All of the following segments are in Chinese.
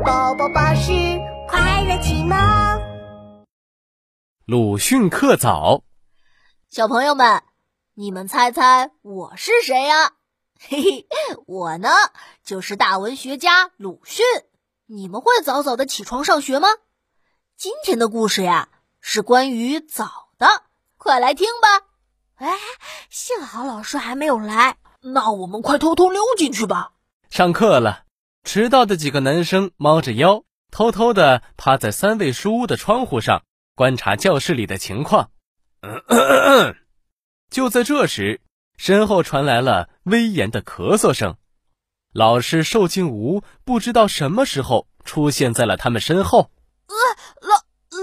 宝宝巴士快乐启蒙。鲁迅课早，小朋友们，你们猜猜我是谁呀？嘿嘿，我呢就是大文学家鲁迅。你们会早早的起床上学吗？今天的故事呀是关于早的，快来听吧。哎，幸好老师还没有来，那我们快偷偷溜进去吧。上课了，迟到的几个男生猫着腰，偷偷的趴在三味书屋的窗户上观察教室里的情况。就在这时，身后传来了威严的咳嗽声。老师寿静吾不知道什么时候出现在了他们身后。呃，老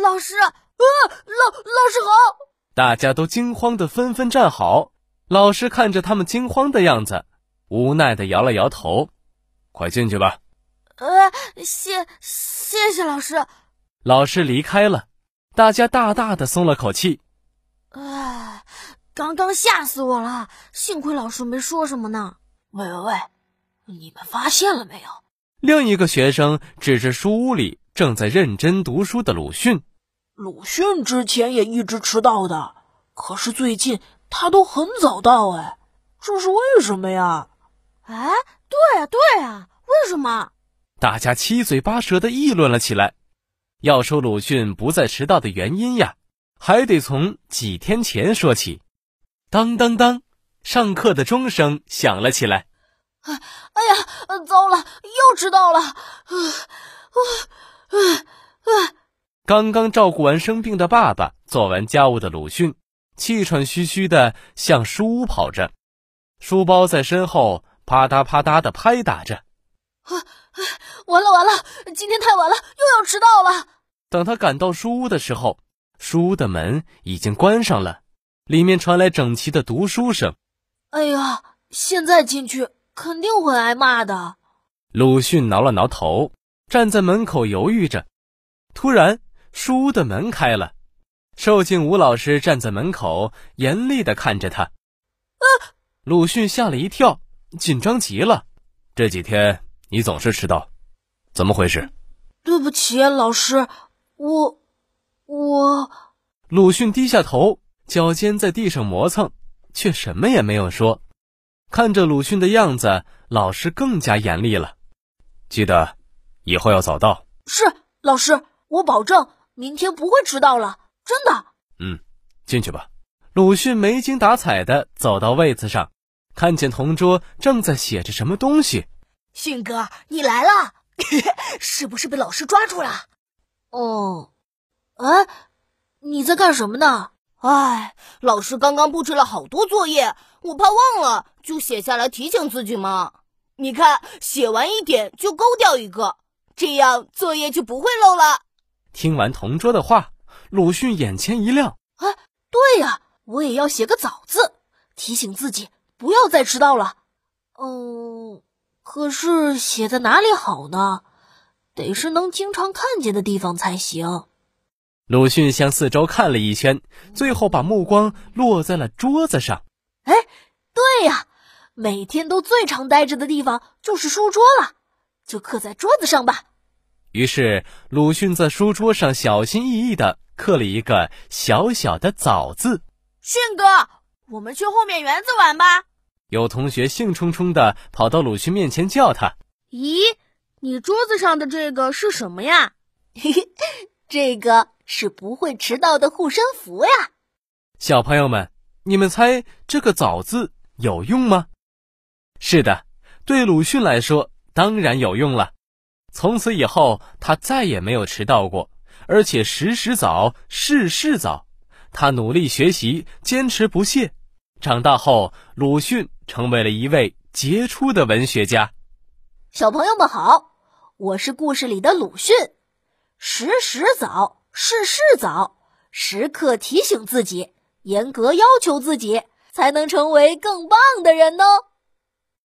老师，呃，老老师好！大家都惊慌的纷纷站好。老师看着他们惊慌的样子，无奈的摇了摇头：“快进去吧。”呃，谢谢谢老师。老师离开了，大家大大的松了口气。哎，刚刚吓死我了，幸亏老师没说什么呢。喂喂喂！你们发现了没有？另一个学生指着书屋里正在认真读书的鲁迅。鲁迅之前也一直迟到的，可是最近他都很早到，哎，这是为什么呀？哎，对呀对什么？大家七嘴八舌的议论了起来。要说鲁迅不再迟到的原因呀，还得从几天前说起。当当当，上课的钟声响了起来。哎，哎呀，糟了，又迟到了！啊啊啊！刚刚照顾完生病的爸爸，做完家务的鲁迅，气喘吁吁的向书屋跑着，书包在身后啪嗒啪嗒的拍打着。啊，完了完了，今天太晚了，又要迟到了。等他赶到书屋的时候，书屋的门已经关上了，里面传来整齐的读书声。哎呀，现在进去。肯定会挨骂的。鲁迅挠了挠头，站在门口犹豫着。突然，书屋的门开了，寿静吴老师站在门口，严厉的看着他。啊！鲁迅吓了一跳，紧张极了。这几天你总是迟到，怎么回事？对不起，老师，我我……鲁迅低下头，脚尖在地上磨蹭，却什么也没有说。看着鲁迅的样子，老师更加严厉了。记得以后要早到。是老师，我保证明天不会迟到了，真的。嗯，进去吧。鲁迅没精打采的走到位子上，看见同桌正在写着什么东西。迅哥，你来了，是不是被老师抓住了？哦，哎，你在干什么呢？哎，老师刚刚布置了好多作业，我怕忘了，就写下来提醒自己嘛。你看，写完一点就勾掉一个，这样作业就不会漏了。听完同桌的话，鲁迅眼前一亮。哎，对呀，我也要写个早字，提醒自己不要再迟到了。嗯，可是写在哪里好呢？得是能经常看见的地方才行。鲁迅向四周看了一圈，最后把目光落在了桌子上。哎，对呀，每天都最常待着的地方就是书桌了，就刻在桌子上吧。于是，鲁迅在书桌上小心翼翼的刻了一个小小的“早”字。迅哥，我们去后面园子玩吧。有同学兴冲冲地跑到鲁迅面前叫他：“咦，你桌子上的这个是什么呀？”嘿嘿，这个。是不会迟到的护身符呀，小朋友们，你们猜这个“早”字有用吗？是的，对鲁迅来说当然有用了。从此以后，他再也没有迟到过，而且时时早，事事早。他努力学习，坚持不懈。长大后，鲁迅成为了一位杰出的文学家。小朋友们好，我是故事里的鲁迅，时时早。事事早，时刻提醒自己，严格要求自己，才能成为更棒的人呢。